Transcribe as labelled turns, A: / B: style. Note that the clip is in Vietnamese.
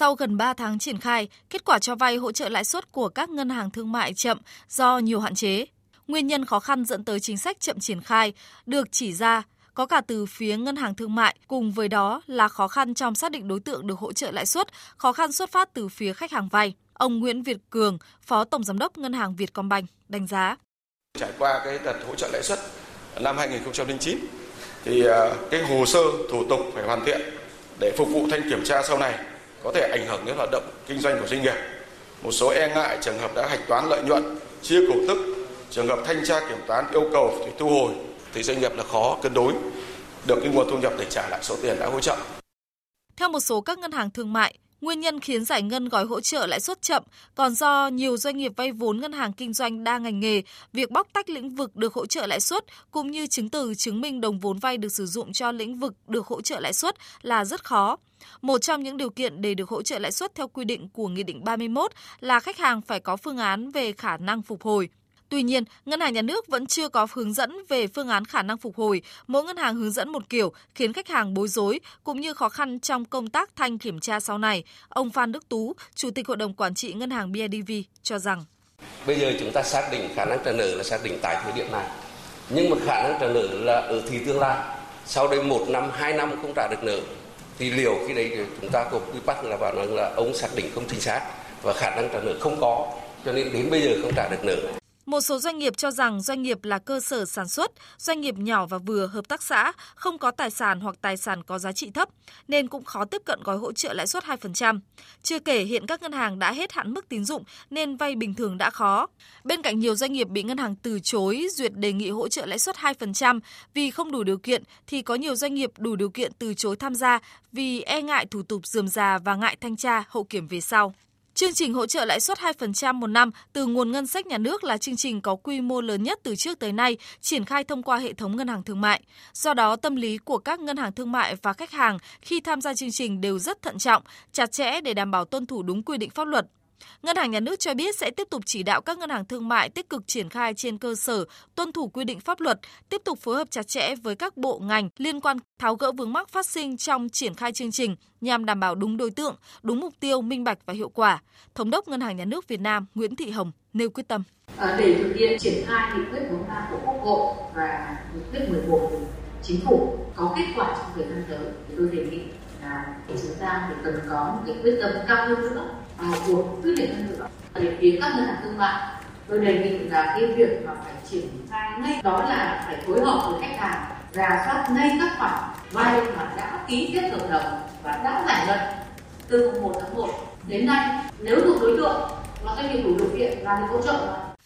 A: Sau gần 3 tháng triển khai, kết quả cho vay hỗ trợ lãi suất của các ngân hàng thương mại chậm do nhiều hạn chế. Nguyên nhân khó khăn dẫn tới chính sách chậm triển khai được chỉ ra có cả từ phía ngân hàng thương mại, cùng với đó là khó khăn trong xác định đối tượng được hỗ trợ lãi suất, khó khăn xuất phát từ phía khách hàng vay. Ông Nguyễn Việt Cường, Phó Tổng Giám đốc Ngân hàng Vietcombank đánh giá.
B: Trải qua cái đợt hỗ trợ lãi suất năm 2009 thì à, cái hồ sơ thủ tục phải hoàn thiện để phục vụ thanh kiểm tra sau này có thể ảnh hưởng đến hoạt động kinh doanh của doanh nghiệp. Một số e ngại trường hợp đã hạch toán lợi nhuận, chia cổ tức, trường hợp thanh tra kiểm toán yêu cầu phải thu hồi thì doanh nghiệp là khó cân đối được cái nguồn thu nhập để trả lại số tiền đã hỗ trợ.
A: Theo một số các ngân hàng thương mại, Nguyên nhân khiến giải ngân gói hỗ trợ lãi suất chậm còn do nhiều doanh nghiệp vay vốn ngân hàng kinh doanh đa ngành nghề, việc bóc tách lĩnh vực được hỗ trợ lãi suất cũng như chứng từ chứng minh đồng vốn vay được sử dụng cho lĩnh vực được hỗ trợ lãi suất là rất khó. Một trong những điều kiện để được hỗ trợ lãi suất theo quy định của Nghị định 31 là khách hàng phải có phương án về khả năng phục hồi. Tuy nhiên, Ngân hàng Nhà nước vẫn chưa có hướng dẫn về phương án khả năng phục hồi, mỗi ngân hàng hướng dẫn một kiểu khiến khách hàng bối rối cũng như khó khăn trong công tác thanh kiểm tra sau này. Ông Phan Đức Tú, Chủ tịch Hội đồng Quản trị Ngân hàng BIDV cho rằng
C: Bây giờ chúng ta xác định khả năng trả nợ là xác định tại thời điểm này. Nhưng mà khả năng trả nợ là ở thì tương lai. Sau đây một năm, hai năm không trả được nợ thì liệu khi đấy chúng ta có quy bắt là bảo nói là ông xác định không chính xác và khả năng trả nợ không có cho nên đến bây giờ không trả được nợ
A: một số doanh nghiệp cho rằng doanh nghiệp là cơ sở sản xuất, doanh nghiệp nhỏ và vừa hợp tác xã không có tài sản hoặc tài sản có giá trị thấp nên cũng khó tiếp cận gói hỗ trợ lãi suất 2%. Chưa kể hiện các ngân hàng đã hết hạn mức tín dụng nên vay bình thường đã khó. Bên cạnh nhiều doanh nghiệp bị ngân hàng từ chối duyệt đề nghị hỗ trợ lãi suất 2% vì không đủ điều kiện thì có nhiều doanh nghiệp đủ điều kiện từ chối tham gia vì e ngại thủ tục dườm già và ngại thanh tra hậu kiểm về sau. Chương trình hỗ trợ lãi suất 2% một năm từ nguồn ngân sách nhà nước là chương trình có quy mô lớn nhất từ trước tới nay, triển khai thông qua hệ thống ngân hàng thương mại. Do đó, tâm lý của các ngân hàng thương mại và khách hàng khi tham gia chương trình đều rất thận trọng, chặt chẽ để đảm bảo tuân thủ đúng quy định pháp luật. Ngân hàng Nhà nước cho biết sẽ tiếp tục chỉ đạo các ngân hàng thương mại tích cực triển khai trên cơ sở tuân thủ quy định pháp luật, tiếp tục phối hợp chặt chẽ với các bộ ngành liên quan tháo gỡ vướng mắc phát sinh trong triển khai chương trình nhằm đảm bảo đúng đối tượng, đúng mục tiêu, minh bạch và hiệu quả. Thống đốc Ngân hàng Nhà nước Việt Nam Nguyễn Thị Hồng nêu quyết tâm.
D: À, để thực hiện triển khai nghị quyết 43 của Quốc hội và nghị quyết 11 của Chính phủ có kết quả trong thời gian tới, tôi đề nghị là chúng ta phải cần có một cái quyết tâm cao hơn nữa à, của quyết liệt hơn nữa. Để phía các ngân hàng thương mại tôi đề nghị là cái việc mà phải triển khai ngay đó là phải phối hợp với khách hàng, rà soát ngay các khoản vay mà đã ký kết hợp đồng và đã giải ngân từ 1 tháng 1 đến nay. Nếu thuộc đối tượng mà doanh nghiệp đủ điều kiện là được hỗ trợ